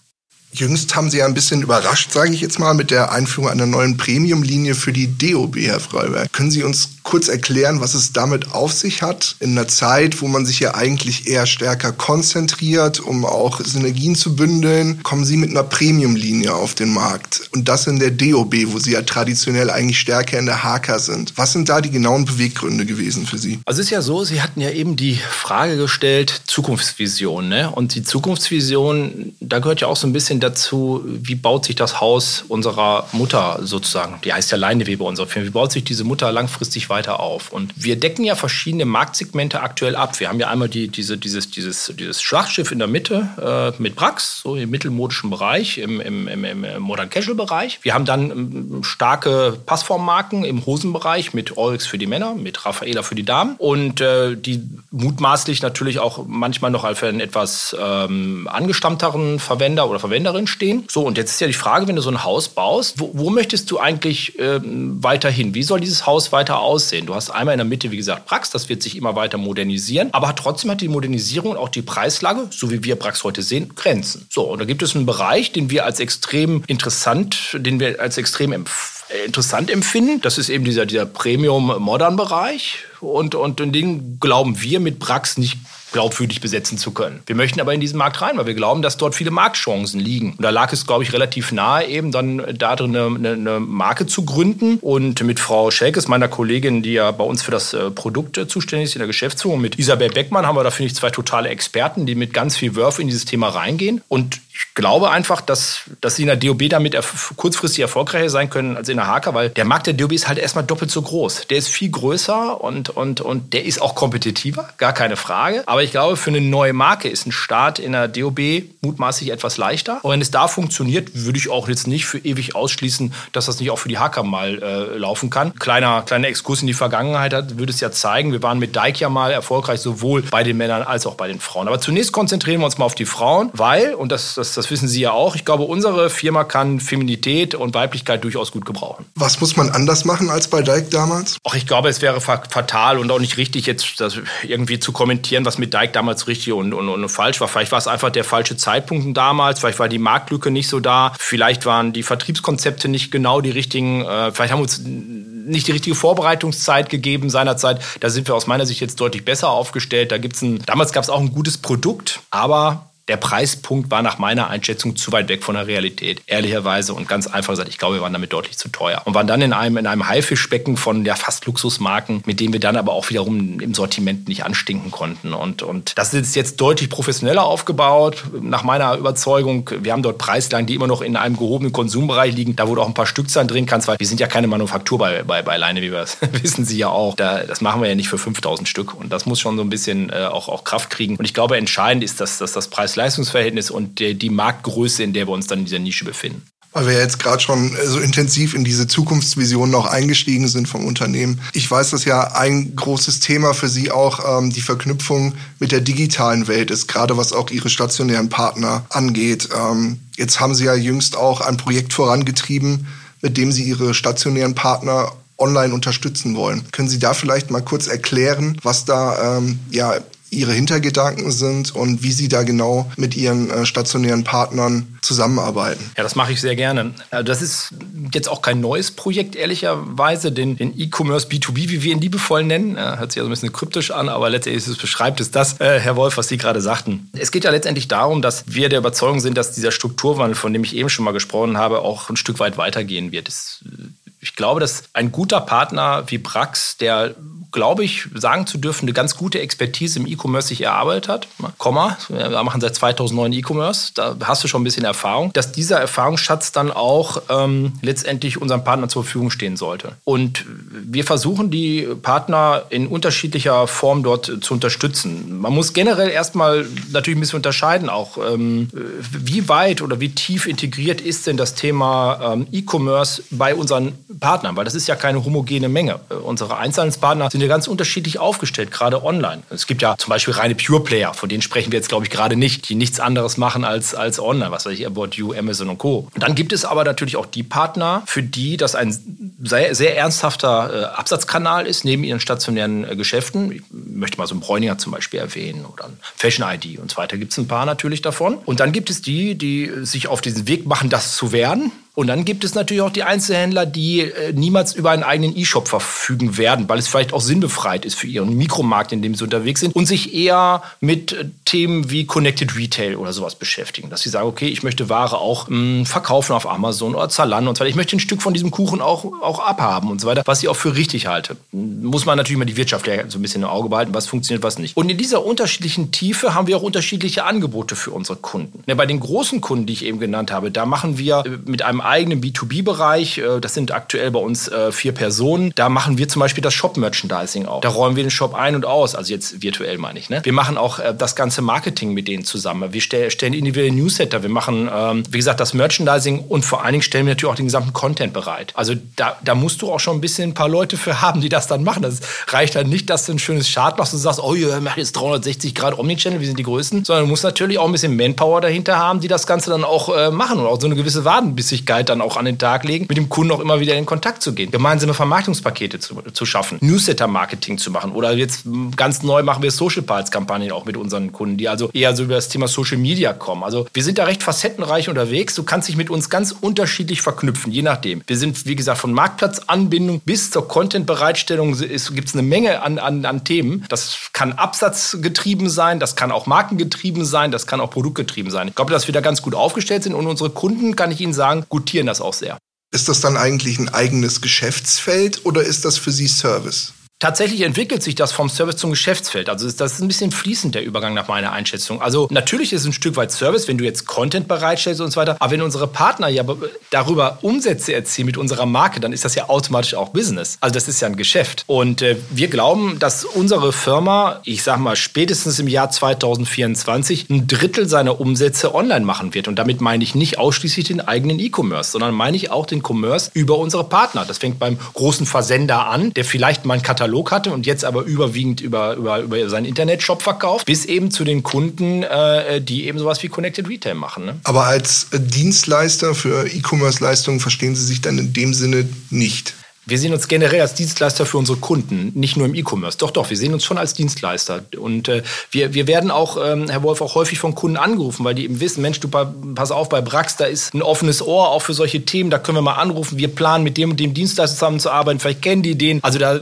Jüngst haben Sie ein bisschen überrascht, sage ich jetzt mal, mit der Einführung einer neuen Premium-Linie für die DOB, Herr Freiberg. Können Sie uns kurz erklären, was es damit auf sich hat? In einer Zeit, wo man sich ja eigentlich eher stärker konzentriert, um auch Synergien zu bündeln, kommen Sie mit einer Premium-Linie auf den Markt. Und das in der DOB, wo Sie ja traditionell eigentlich stärker in der HK sind. Was sind da die genauen Beweggründe gewesen für Sie? Also es ist ja so, Sie hatten ja eben die Frage gestellt, Zukunftsvision. Ne? Und die Zukunftsvision, da gehört ja auch so ein bisschen dazu, wie baut sich das Haus unserer Mutter sozusagen, die heißt ja Leineweber unserer Firma, wie baut sich diese Mutter langfristig weiter auf? Und wir decken ja verschiedene Marktsegmente aktuell ab. Wir haben ja einmal die, diese, dieses, dieses, dieses Schlachtschiff in der Mitte äh, mit Brax, so im mittelmodischen Bereich, im, im, im, im Modern Casual Bereich. Wir haben dann ähm, starke Passformmarken im Hosenbereich mit Oryx für die Männer, mit Raffaela für die Damen und äh, die mutmaßlich natürlich auch manchmal noch für einen etwas ähm, angestammteren Verwender oder Verwender Anwenderin stehen. So, und jetzt ist ja die Frage, wenn du so ein Haus baust, wo, wo möchtest du eigentlich ähm, weiterhin? Wie soll dieses Haus weiter aussehen? Du hast einmal in der Mitte, wie gesagt, Prax, das wird sich immer weiter modernisieren, aber trotzdem hat die Modernisierung und auch die Preislage, so wie wir Prax heute sehen, Grenzen. So, und da gibt es einen Bereich, den wir als extrem interessant, den wir als extrem empfehlen äh, interessant empfinden. Das ist eben dieser, dieser Premium-Modern-Bereich. Und, und den glauben wir mit Brax nicht glaubwürdig besetzen zu können. Wir möchten aber in diesen Markt rein, weil wir glauben, dass dort viele Marktchancen liegen. Und da lag es, glaube ich, relativ nahe, eben dann da drin eine, eine Marke zu gründen. Und mit Frau Schelkes, meiner Kollegin, die ja bei uns für das äh, Produkt äh, zuständig ist in der Geschäftsführung, mit Isabel Beckmann haben wir da, finde ich, zwei totale Experten, die mit ganz viel Wurf in dieses Thema reingehen. Und ich glaube einfach, dass, dass sie in der DOB damit erf kurzfristig erfolgreicher sein können als in der HK, weil der Markt der DOB ist halt erstmal doppelt so groß. Der ist viel größer und, und, und, und der ist auch kompetitiver, gar keine Frage. Aber ich glaube, für eine neue Marke ist ein Start in der DOB mutmaßlich etwas leichter. Und wenn es da funktioniert, würde ich auch jetzt nicht für ewig ausschließen, dass das nicht auch für die Hacker mal äh, laufen kann. Kleiner, kleiner Exkurs in die Vergangenheit würde es ja zeigen. Wir waren mit Dike ja mal erfolgreich, sowohl bei den Männern als auch bei den Frauen. Aber zunächst konzentrieren wir uns mal auf die Frauen, weil, und das, das, das wissen Sie ja auch, ich glaube, unsere Firma kann Feminität und Weiblichkeit durchaus gut gebrauchen. Was muss man anders machen als bei Dike damals? Ach, ich glaube, es wäre fatal und auch nicht richtig, jetzt irgendwie zu kommentieren, was mit Dike damals richtig und, und, und falsch war. Vielleicht war es einfach der falsche Zeitpunkt damals, vielleicht war die Marktlücke nicht so da, vielleicht waren die Vertriebskonzepte nicht genau die richtigen, äh, vielleicht haben wir uns nicht die richtige Vorbereitungszeit gegeben seinerzeit. Da sind wir aus meiner Sicht jetzt deutlich besser aufgestellt. Da gibt's ein, damals gab es auch ein gutes Produkt, aber der Preispunkt war nach meiner Einschätzung zu weit weg von der Realität, ehrlicherweise und ganz einfach gesagt, ich glaube, wir waren damit deutlich zu teuer und waren dann in einem, in einem Haifischbecken von ja, fast Luxusmarken, mit denen wir dann aber auch wiederum im Sortiment nicht anstinken konnten. Und, und das ist jetzt deutlich professioneller aufgebaut, nach meiner Überzeugung. Wir haben dort Preislagen, die immer noch in einem gehobenen Konsumbereich liegen, da wo du auch ein paar Stückzahlen drin kannst, weil wir sind ja keine Manufaktur bei, bei, bei Leine, wie wir das *laughs* wissen Sie ja auch. Da, das machen wir ja nicht für 5000 Stück und das muss schon so ein bisschen äh, auch, auch Kraft kriegen. Und ich glaube, entscheidend ist, dass, dass das Preis Preis-Leistungs-Verhältnis und die, die Marktgröße, in der wir uns dann in dieser Nische befinden. Weil wir jetzt gerade schon so intensiv in diese Zukunftsvision noch eingestiegen sind vom Unternehmen. Ich weiß, dass ja ein großes Thema für Sie auch ähm, die Verknüpfung mit der digitalen Welt ist, gerade was auch Ihre stationären Partner angeht. Ähm, jetzt haben Sie ja jüngst auch ein Projekt vorangetrieben, mit dem Sie Ihre stationären Partner online unterstützen wollen. Können Sie da vielleicht mal kurz erklären, was da ähm, ja Ihre Hintergedanken sind und wie Sie da genau mit Ihren äh, stationären Partnern zusammenarbeiten. Ja, das mache ich sehr gerne. Äh, das ist jetzt auch kein neues Projekt, ehrlicherweise. Den, E-Commerce B2B, wie wir ihn liebevoll nennen, äh, hört sich ja so ein bisschen kryptisch an, aber letztendlich es beschreibt es das, Herr Wolf, was Sie gerade sagten. Es geht ja letztendlich darum, dass wir der Überzeugung sind, dass dieser Strukturwandel, von dem ich eben schon mal gesprochen habe, auch ein Stück weit weitergehen wird. Ich glaube, dass ein guter Partner wie Brax, der, glaube ich, sagen zu dürfen, eine ganz gute Expertise im E-Commerce sich erarbeitet hat, Komma, wir machen seit 2009 E-Commerce, da hast du schon ein bisschen Erfahrung, dass dieser Erfahrungsschatz dann auch ähm, letztendlich unserem Partner zur Verfügung stehen sollte. Und wir versuchen, die Partner in unterschiedlicher Form dort zu unterstützen. Man muss generell erstmal natürlich ein bisschen unterscheiden, auch ähm, wie weit oder wie tief integriert ist denn das Thema ähm, E-Commerce bei unseren Partnern, weil das ist ja keine homogene Menge. Äh, unsere Einzelhandelspartner sind ja ganz unterschiedlich aufgestellt, gerade online. Es gibt ja zum Beispiel reine Pure Player, von denen sprechen wir jetzt, glaube ich, gerade nicht, die nichts anderes machen als, als online, was weiß ich, About You, Amazon und Co. Und dann gibt es aber natürlich auch die Partner, für die das ein sehr, sehr ernsthafter äh, Absatzkanal ist, neben ihren stationären äh, Geschäften. Ich möchte mal so einen Bräuninger zum Beispiel erwähnen oder ein Fashion ID und so weiter. Gibt es ein paar natürlich davon. Und dann gibt es die, die sich auf diesen Weg machen, das zu werden und dann gibt es natürlich auch die Einzelhändler, die äh, niemals über einen eigenen E-Shop verfügen werden, weil es vielleicht auch sinnbefreit ist für ihren Mikromarkt, in dem sie unterwegs sind und sich eher mit äh, Themen wie Connected Retail oder sowas beschäftigen. Dass sie sagen, okay, ich möchte Ware auch mh, hm, verkaufen auf Amazon oder Zalando und so weiter. Ich möchte ein Stück von diesem Kuchen auch, auch abhaben und so weiter, was ich auch für richtig halte. Muss man natürlich mal die Wirtschaft so ein bisschen im Auge behalten, was funktioniert, was nicht. Und in dieser unterschiedlichen Tiefe haben wir auch unterschiedliche Angebote für unsere Kunden. Ja, bei den großen Kunden, die ich eben genannt habe, da machen wir äh, mit einem eigenen B2B-Bereich. Äh, das sind aktuell bei uns äh, vier Personen. Da machen wir zum Beispiel das Shop-Merchandising auch. Da räumen wir den Shop ein und aus. Also jetzt virtuell meine ich. Ne? Wir machen auch äh, das ganze Marketing mit denen zusammen. Wir stellen individuelle Newsletter. Wir machen, ähm, wie gesagt, das Merchandising und vor allen Dingen stellen wir natürlich auch den gesamten Content bereit. Also da, da musst du auch schon ein bisschen ein paar Leute für haben, die das dann machen. Das reicht dann nicht, dass du ein schönes Chart machst und sagst, oh, ihr macht jetzt 360 Grad Omnichannel, wir sind die Größten, sondern du musst natürlich auch ein bisschen Manpower dahinter haben, die das Ganze dann auch machen und auch so eine gewisse Wadenbissigkeit dann auch an den Tag legen, mit dem Kunden auch immer wieder in Kontakt zu gehen, gemeinsame Vermarktungspakete zu, zu schaffen, Newsletter-Marketing zu machen oder jetzt ganz neu machen wir Social Parts-Kampagnen auch mit unseren Kunden, die also eher so über das Thema Social Media kommen. Also wir sind da recht facettenreich unterwegs. Du kannst dich mit uns ganz unterschiedlich verknüpfen, je nachdem. Wir sind, wie gesagt, von Marktplatzanbindung bis zur Content-Bereitstellung gibt es eine Menge an, an, an Themen. Das kann absatzgetrieben sein, das kann auch markengetrieben sein, das kann auch produktgetrieben sein. Ich glaube, dass wir da ganz gut aufgestellt sind und unsere Kunden, kann ich Ihnen sagen, gutieren das auch sehr. Ist das dann eigentlich ein eigenes Geschäftsfeld oder ist das für Sie Service? Tatsächlich entwickelt sich das vom Service zum Geschäftsfeld. Also das ist ein bisschen fließend der Übergang nach meiner Einschätzung. Also natürlich ist es ein Stück weit Service, wenn du jetzt Content bereitstellst und so weiter. Aber wenn unsere Partner ja darüber Umsätze erzielen mit unserer Marke, dann ist das ja automatisch auch Business. Also das ist ja ein Geschäft. Und äh, wir glauben, dass unsere Firma, ich sag mal spätestens im Jahr 2024 ein Drittel seiner Umsätze online machen wird. Und damit meine ich nicht ausschließlich den eigenen E-Commerce, sondern meine ich auch den Commerce über unsere Partner. Das fängt beim großen Versender an, der vielleicht mal einen Katalog Katalog hatte und jetzt aber überwiegend über, über, über seinen Internetshop verkauft, bis eben zu den Kunden, äh, die eben sowas wie Connected Retail machen. Ne? Aber als Dienstleister für E-Commerce-Leistungen verstehen Sie sich dann in dem Sinne nicht? Wir sehen uns generell als Dienstleister für unsere Kunden, nicht nur im E-Commerce. Doch, doch, wir sehen uns schon als Dienstleister. Und äh, wir, wir werden auch, ähm, Herr Wolf, auch häufig von Kunden angerufen, weil die eben wissen, Mensch, du pass auf, bei Brax, da ist ein offenes Ohr auch für solche Themen, da können wir mal anrufen, wir planen mit dem und dem Dienstleister zusammenzuarbeiten, vielleicht kennen die den. Also da,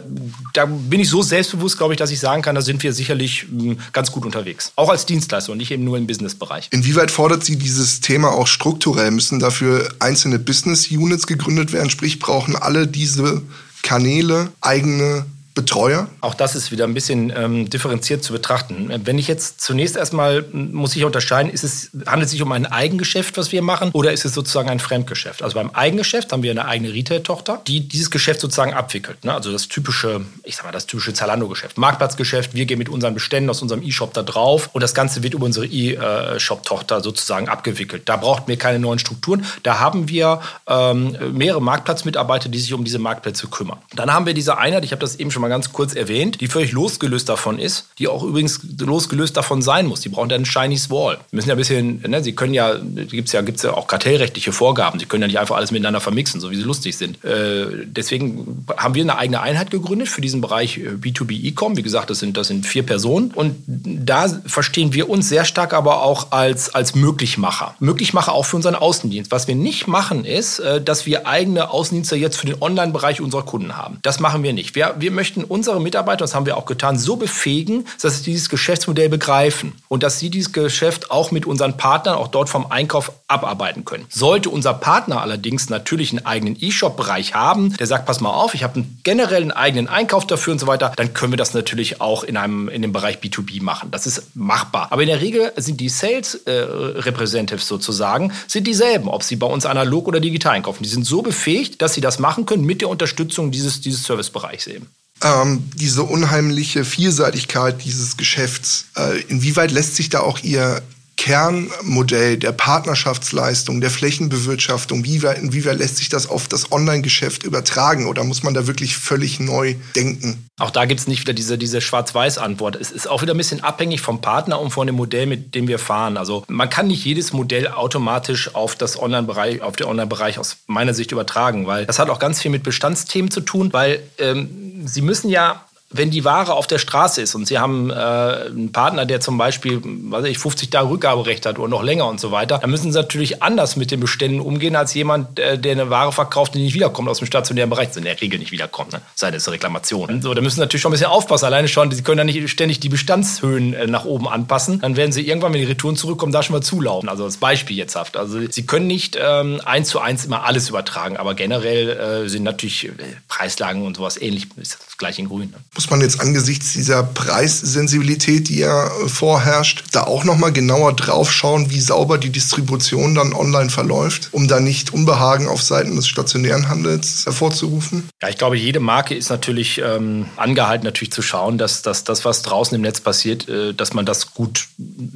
da bin ich so selbstbewusst, glaube ich, dass ich sagen kann, da sind wir sicherlich mh, hm, ganz gut unterwegs. Auch als Dienstleister und nicht eben nur im Businessbereich. Inwieweit fordert Sie dieses Thema auch strukturell? Müssen dafür einzelne Business Units gegründet werden? Sprich, brauchen alle diese Kanäle eigene Betreuer? Auch das ist wieder ein bisschen ähm, differenziert zu betrachten. Wenn ich jetzt zunächst erstmal, muss ich unterscheiden, ist es, handelt es sich um ein Eigengeschäft, was wir machen, oder ist es sozusagen ein Fremdgeschäft? Also beim Eigengeschäft haben wir eine eigene Retail-Tochter, die dieses Geschäft sozusagen abwickelt. Ne? Also das typische, ich sag mal, das typische Zalando-Geschäft. Marktplatzgeschäft, wir gehen mit unseren Beständen aus unserem E-Shop da drauf und das Ganze wird über unsere E-Shop-Tochter sozusagen abgewickelt. Da braucht mir keine neuen Strukturen. Da haben wir ähm, mehrere Marktplatzmitarbeiter, die sich um diese Marktplätze kümmern. Dann haben wir diese Einheit, ich habe das eben schon mal mal ganz kurz erwähnt, die völlig losgelöst davon ist, die auch übrigens losgelöst davon sein muss. Die brauchen dann ein Chinese Wall. Sie müssen ja ein bisschen, ne, sie können ja, gibt es ja, gibt's ja auch kartellrechtliche Vorgaben. Sie können ja nicht einfach alles miteinander vermixen, so wie sie lustig sind. Äh, deswegen haben wir eine eigene Einheit gegründet für diesen Bereich äh, B2B E-Com. Wie gesagt, das sind, das sind vier Personen. Und da verstehen wir uns sehr stark aber auch als, als Möglichmacher. Möglichmacher auch für unseren Außendienst. Was wir nicht machen, ist, äh, dass wir eigene Außendienste jetzt für den Online-Bereich unserer Kunden haben. Das machen wir nicht. Wir, wir möchten möchten unsere Mitarbeiter, das haben wir auch getan, so befähigen, dass sie dieses Geschäftsmodell begreifen und dass sie dieses Geschäft auch mit unseren Partnern auch dort vom Einkauf abarbeiten können. Sollte unser Partner allerdings natürlich einen eigenen E-Shop-Bereich haben, der sagt, pass mal auf, ich habe einen generellen eigenen Einkauf dafür und so weiter, dann können wir das natürlich auch in einem in dem Bereich B2B machen. Das ist machbar. Aber in der Regel sind die Sales äh, Representatives sozusagen sind dieselben, ob sie bei uns analog oder digital einkaufen. Die sind so befähigt, dass sie das machen können mit der Unterstützung dieses dieses Servicebereichs eben ähm, diese unheimliche Vielseitigkeit dieses Geschäfts, äh, inwieweit lässt sich da auch Ihr Kernmodell der Partnerschaftsleistung, der Flächenbewirtschaftung, wie, inwieweit lässt sich das auf das Online-Geschäft übertragen oder muss man da wirklich völlig neu denken? Auch da gibt es nicht wieder diese, diese Schwarz-Weiß-Antwort. Es ist auch wieder ein bisschen abhängig vom Partner und von dem Modell, mit dem wir fahren. Also man kann nicht jedes Modell automatisch auf das Online-Bereich, auf den Online-Bereich aus meiner Sicht übertragen, weil das hat auch ganz viel mit Bestandsthemen zu tun, weil ähm, Sie müssen ja wenn die Ware auf der Straße ist und Sie haben äh, einen Partner, der zum Beispiel, weiß ich, 50 Tage Rückgaberecht hat oder noch länger und so weiter, dann müssen Sie natürlich anders mit den Beständen umgehen als jemand, äh, der eine Ware verkauft, die nicht wiederkommt aus dem stationären Bereich, in der Regel nicht wiederkommt, ne? sei das Reklamation. So, da müssen Sie natürlich schon ein bisschen aufpassen. Alleine schon, Sie können ja nicht ständig die Bestandshöhen äh, nach oben anpassen. Dann werden Sie irgendwann, wenn die Retouren zurückkommen, da schon mal zulaufen. Also das Beispiel jetzt. Also Sie können nicht ähm, eins zu eins immer alles übertragen, aber generell äh, sind natürlich äh, Preislagen und sowas ähnlich, ist das gleich in grün. Ne? Muss man jetzt angesichts dieser Preissensibilität, die ja äh, vorherrscht, da auch nochmal genauer drauf schauen, wie sauber die Distribution dann online verläuft, um da nicht Unbehagen auf Seiten des stationären Handels hervorzurufen? Ja, ich glaube, jede Marke ist natürlich ähm, angehalten, natürlich zu schauen, dass, dass das, was draußen im Netz passiert, äh, dass man das gut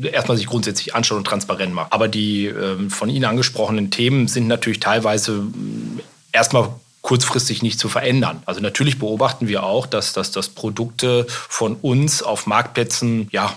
erstmal sich grundsätzlich anschaut und transparent macht. Aber die äh, von Ihnen angesprochenen Themen sind natürlich teilweise äh, erstmal kurzfristig nicht zu verändern. Also natürlich beobachten wir auch, dass, dass, dass Produkte von uns auf Marktplätzen ja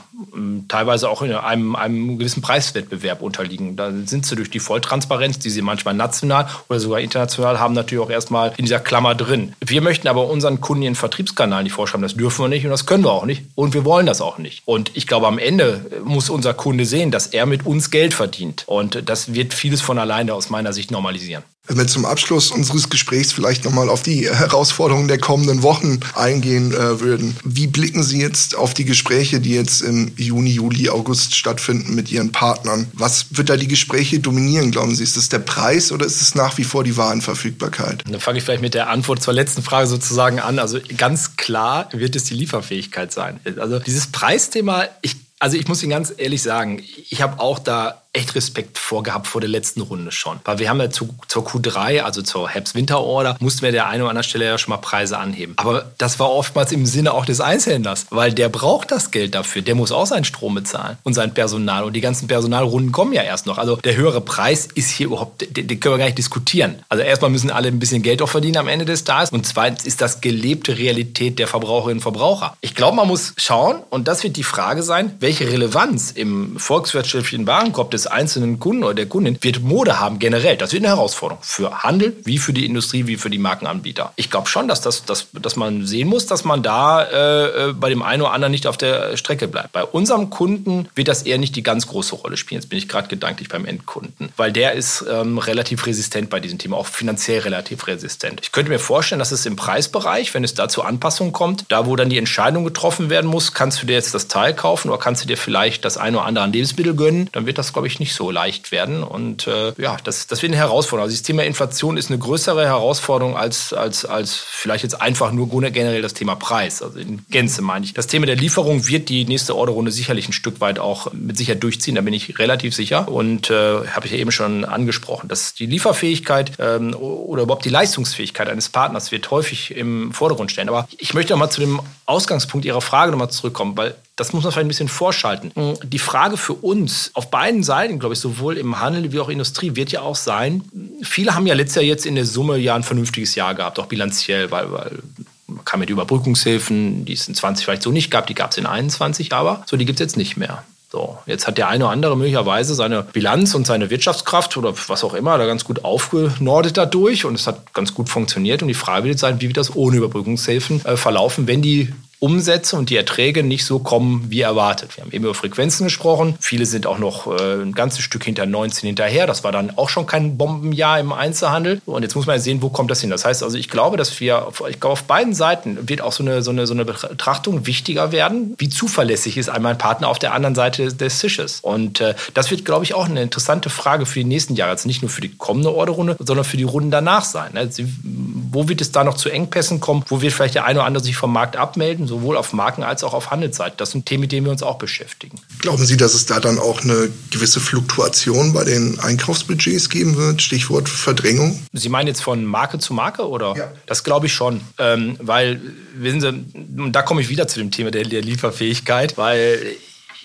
teilweise auch in einem, einem gewissen Preiswettbewerb unterliegen. Da sind sie durch die Volltransparenz, die sie manchmal national oder sogar international haben, natürlich auch erstmal in dieser Klammer drin. Wir möchten aber unseren Kunden ihren Vertriebskanal nicht vorschreiben. Das dürfen wir nicht und das können wir auch nicht. Und wir wollen das auch nicht. Und ich glaube, am Ende muss unser Kunde sehen, dass er mit uns Geld verdient. Und das wird vieles von alleine aus meiner Sicht normalisieren. Wenn wir zum Abschluss unseres Gesprächs vielleicht nochmal auf die Herausforderungen der kommenden Wochen eingehen äh, würden. Wie blicken Sie jetzt auf die Gespräche, die jetzt im Juni, Juli, August stattfinden mit Ihren Partnern? Was wird da die Gespräche dominieren, glauben Sie? Ist es der Preis oder ist es nach wie vor die Warenverfügbarkeit? Dann fange ich vielleicht mit der Antwort zur letzten Frage sozusagen an. Also ganz klar wird es die Lieferfähigkeit sein. Also dieses Preisthema, ich also ich muss Ihnen ganz ehrlich sagen, ich habe auch da echt Respekt vorgehabt vor der letzten Runde schon. Weil wir haben ja zu, zur Q3, also zur Herbst-Winter-Order, mussten wir der einen oder anderen Stelle ja schon mal Preise anheben. Aber das war oftmals im Sinne auch des Einzelhändlers, weil der braucht das Geld dafür. Der muss auch seinen Strom bezahlen und sein Personal. Und die ganzen Personalrunden kommen ja erst noch. Also der höhere Preis ist hier überhaupt, den, den können wir gar nicht diskutieren. Also erstmal müssen alle ein bisschen Geld auch verdienen am Ende des Tages. Und zweitens ist das gelebte Realität der Verbraucherinnen und Verbraucher. Ich glaube, man muss schauen, und das wird die Frage sein, welche Relevanz im volkswirtschaftlichen Warenkorb des einzelnen Kunden oder der Kundin wird Mode haben generell. Das wird eine Herausforderung für Handel, wie für die Industrie, wie für die Markenanbieter. Ich glaube schon, dass, das, dass, dass man sehen muss, dass man da äh, äh, bei dem einen oder anderen nicht auf der Strecke bleibt. Bei unserem Kunden wird das eher nicht die ganz große Rolle spielen. Jetzt bin ich gerade gedanklich beim Endkunden, weil der ist ähm, relativ resistent bei diesem Thema, auch finanziell relativ resistent. Ich könnte mir vorstellen, dass es im Preisbereich, wenn es da zu Anpassungen kommt, da wo dann die Entscheidung getroffen werden muss, kannst du dir jetzt das Teil kaufen oder kannst du dir vielleicht das eine oder andere an Lebensmittel gönnen, dann wird das, glaube ich, nicht so leicht werden. Und äh, ja, das, das wird eine Herausforderung. Also das Thema Inflation ist eine größere Herausforderung als, als, als vielleicht jetzt einfach nur generell das Thema Preis. Also in Gänze meine ich. Das Thema der Lieferung wird die nächste Orderrunde sicherlich ein Stück weit auch mit Sicherheit durchziehen. Da bin ich relativ sicher. Und äh, habe ich ja eben schon angesprochen, dass die Lieferfähigkeit ähm, oder überhaupt die Leistungsfähigkeit eines Partners wird häufig im Vordergrund stehen. Aber ich möchte noch mal zu dem Ausgangspunkt Ihrer Frage nochmal zurückkommen, weil das muss man vielleicht ein bisschen vorschalten. Die Frage für uns auf beiden Seiten, glaube ich, sowohl im Handel wie auch Industrie, wird ja auch sein, viele haben ja letztes Jahr jetzt in der Summe ja ein vernünftiges Jahr gehabt, auch bilanziell, weil, weil man kam mit Überbrückungshilfen, die es in 20 vielleicht so nicht gab, die gab es in 21, aber so, die gibt es jetzt nicht mehr. So, jetzt hat der eine oder andere möglicherweise seine Bilanz und seine Wirtschaftskraft oder was auch immer da ganz gut aufgenordet dadurch und es hat ganz gut funktioniert. Und die Frage wird sein, wie wird das ohne Überbrückungshilfen äh, verlaufen, wenn die Umsätze und die Erträge nicht so kommen wie erwartet. Wir haben eben über Frequenzen gesprochen. Viele sind auch noch äh, ein ganzes Stück hinter 19 hinterher. Das war dann auch schon kein Bombenjahr im Einzelhandel. Und jetzt muss man ja sehen, wo kommt das hin. Das heißt also, ich glaube, dass wir, ich glaube, auf beiden Seiten wird auch so eine, so eine, so eine Betrachtung wichtiger werden. Wie zuverlässig ist einmal ein Partner auf der anderen Seite des Tisches? Und äh, das wird, glaube ich, auch eine interessante Frage für die nächsten Jahre. Also nicht nur für die kommende Orderrunde, sondern für die Runden danach sein. Also, wo wird es da noch zu Engpässen kommen? Wo wird vielleicht der eine oder andere sich vom Markt abmelden? Sowohl auf Marken- als auch auf Handelsseite. Das sind Themen, mit denen wir uns auch beschäftigen. Glauben Sie, dass es da dann auch eine gewisse Fluktuation bei den Einkaufsbudgets geben wird? Stichwort Verdrängung? Sie meinen jetzt von Marke zu Marke oder? Ja. Das glaube ich schon, ähm, weil wissen Sie, da komme ich wieder zu dem Thema der, der Lieferfähigkeit, weil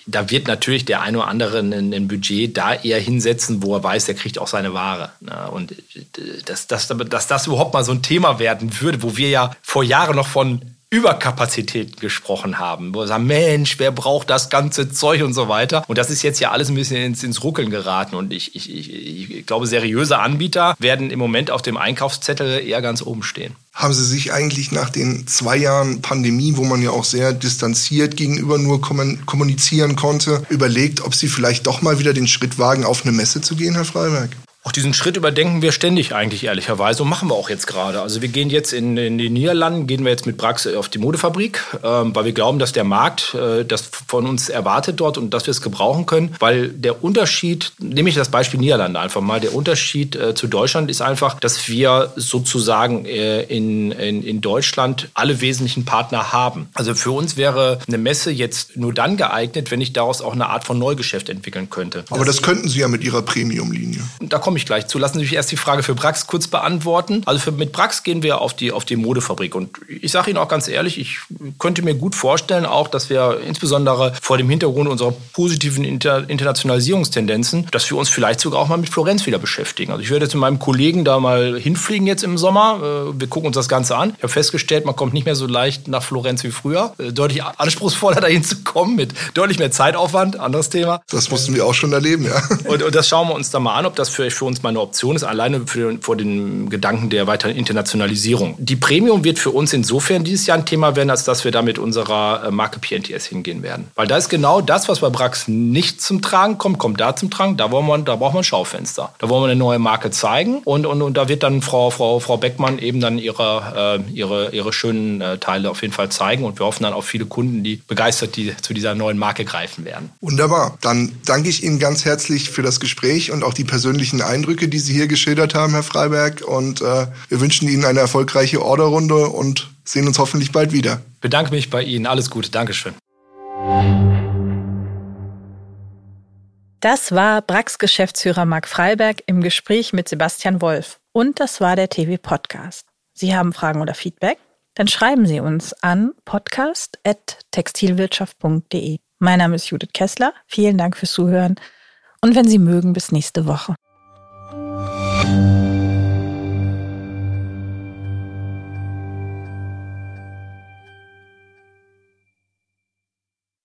da wird natürlich der eine oder andere ein, Budget da eher hinsetzen, wo er weiß, er kriegt auch seine Ware. Und dass, dass, dass das überhaupt mal so ein Thema werden würde, wo wir ja vor Jahren noch von Überkapazitäten gesprochen haben, wo wir sagen, Mensch, wer braucht das ganze Zeug und so weiter. Und das ist jetzt ja alles ein bisschen ins, ins Ruckeln geraten. Und ich, ich, ich, ich glaube, seriöse Anbieter werden im Moment auf dem Einkaufszettel eher ganz oben stehen. Haben Sie sich eigentlich nach den zwei Jahren Pandemie, wo man ja auch sehr distanziert gegenüber nur kommunizieren konnte, überlegt, ob Sie vielleicht doch mal wieder den Schritt wagen, auf eine Messe zu gehen, Herr Freiberg? Auch diesen Schritt überdenken wir ständig eigentlich ehrlicherweise und machen wir auch jetzt gerade. Also wir gehen jetzt in, in die Niederlanden, gehen wir jetzt mit Brax auf die Modefabrik, ähm, weil wir glauben, dass der Markt äh, das von uns erwartet dort und dass wir es gebrauchen können. Weil der Unterschied, nehme ich das Beispiel Niederlande einfach mal, der Unterschied äh, zu Deutschland ist einfach, dass wir sozusagen äh, in, in, in Deutschland alle wesentlichen Partner haben. Also für uns wäre eine Messe jetzt nur dann geeignet, wenn ich daraus auch eine Art von Neugeschäft entwickeln könnte. Aber das, das könnten Sie ja mit Ihrer Premium-Linie. Da komme ich gleich zu. Lassen Sie mich erst die Frage für Brax kurz beantworten. Also für, mit Brax gehen wir auf die, auf die Modefabrik. Und ich sage Ihnen auch ganz ehrlich, ich könnte mir gut vorstellen, auch, dass wir insbesondere vor dem Hintergrund unserer positiven Inter Internationalisierungstendenzen, dass wir uns vielleicht sogar auch mal mit Florenz wieder beschäftigen. Also ich werde jetzt mit meinem Kollegen da mal hinfliegen jetzt im Sommer. Äh, wir gucken uns das Ganze an. Ich habe festgestellt, man kommt nicht mehr so leicht nach Florenz wie früher. Äh, deutlich anspruchsvoller *laughs* dahin zu kommen mit deutlich mehr Zeitaufwand. Anderes Thema. Das mussten wir auch schon erleben, ja. Und, und das schauen wir uns da mal an, ob das für für uns mal eine Option ist, alleine für, vor dem Gedanken der weiteren Internationalisierung. Die Premium wird für uns insofern dieses Jahr ein Thema werden, als dass wir da mit unserer äh, Marke PNTS hingehen werden. Weil da ist genau das, was bei Brax nicht zum Tragen kommt, kommt da zum Tragen. Da, wollen wir, da braucht man ein Schaufenster. Da wollen wir eine neue Marke zeigen und, und, und da wird dann Frau, Frau, Frau Beckmann eben dann ihre, äh, ihre, ihre schönen äh, Teile auf jeden Fall zeigen und wir hoffen dann auf viele Kunden, die begeistert die, zu dieser neuen Marke greifen werden. Wunderbar. Dann danke ich Ihnen ganz herzlich für das Gespräch und auch die persönlichen Eindrücke, die Sie hier geschildert haben, Herr Freiberg. Und äh, wir wünschen Ihnen eine erfolgreiche Orderrunde und sehen uns hoffentlich bald wieder. Bedanke mich bei Ihnen. Alles Gute. Dankeschön. Das war Brax Geschäftsführer Marc Freiberg im Gespräch mit Sebastian Wolf. Und das war der TV Podcast. Sie haben Fragen oder Feedback? Dann schreiben Sie uns an podcast.textilwirtschaft.de. Mein Name ist Judith Kessler. Vielen Dank fürs Zuhören. Und wenn Sie mögen, bis nächste Woche. Thank you.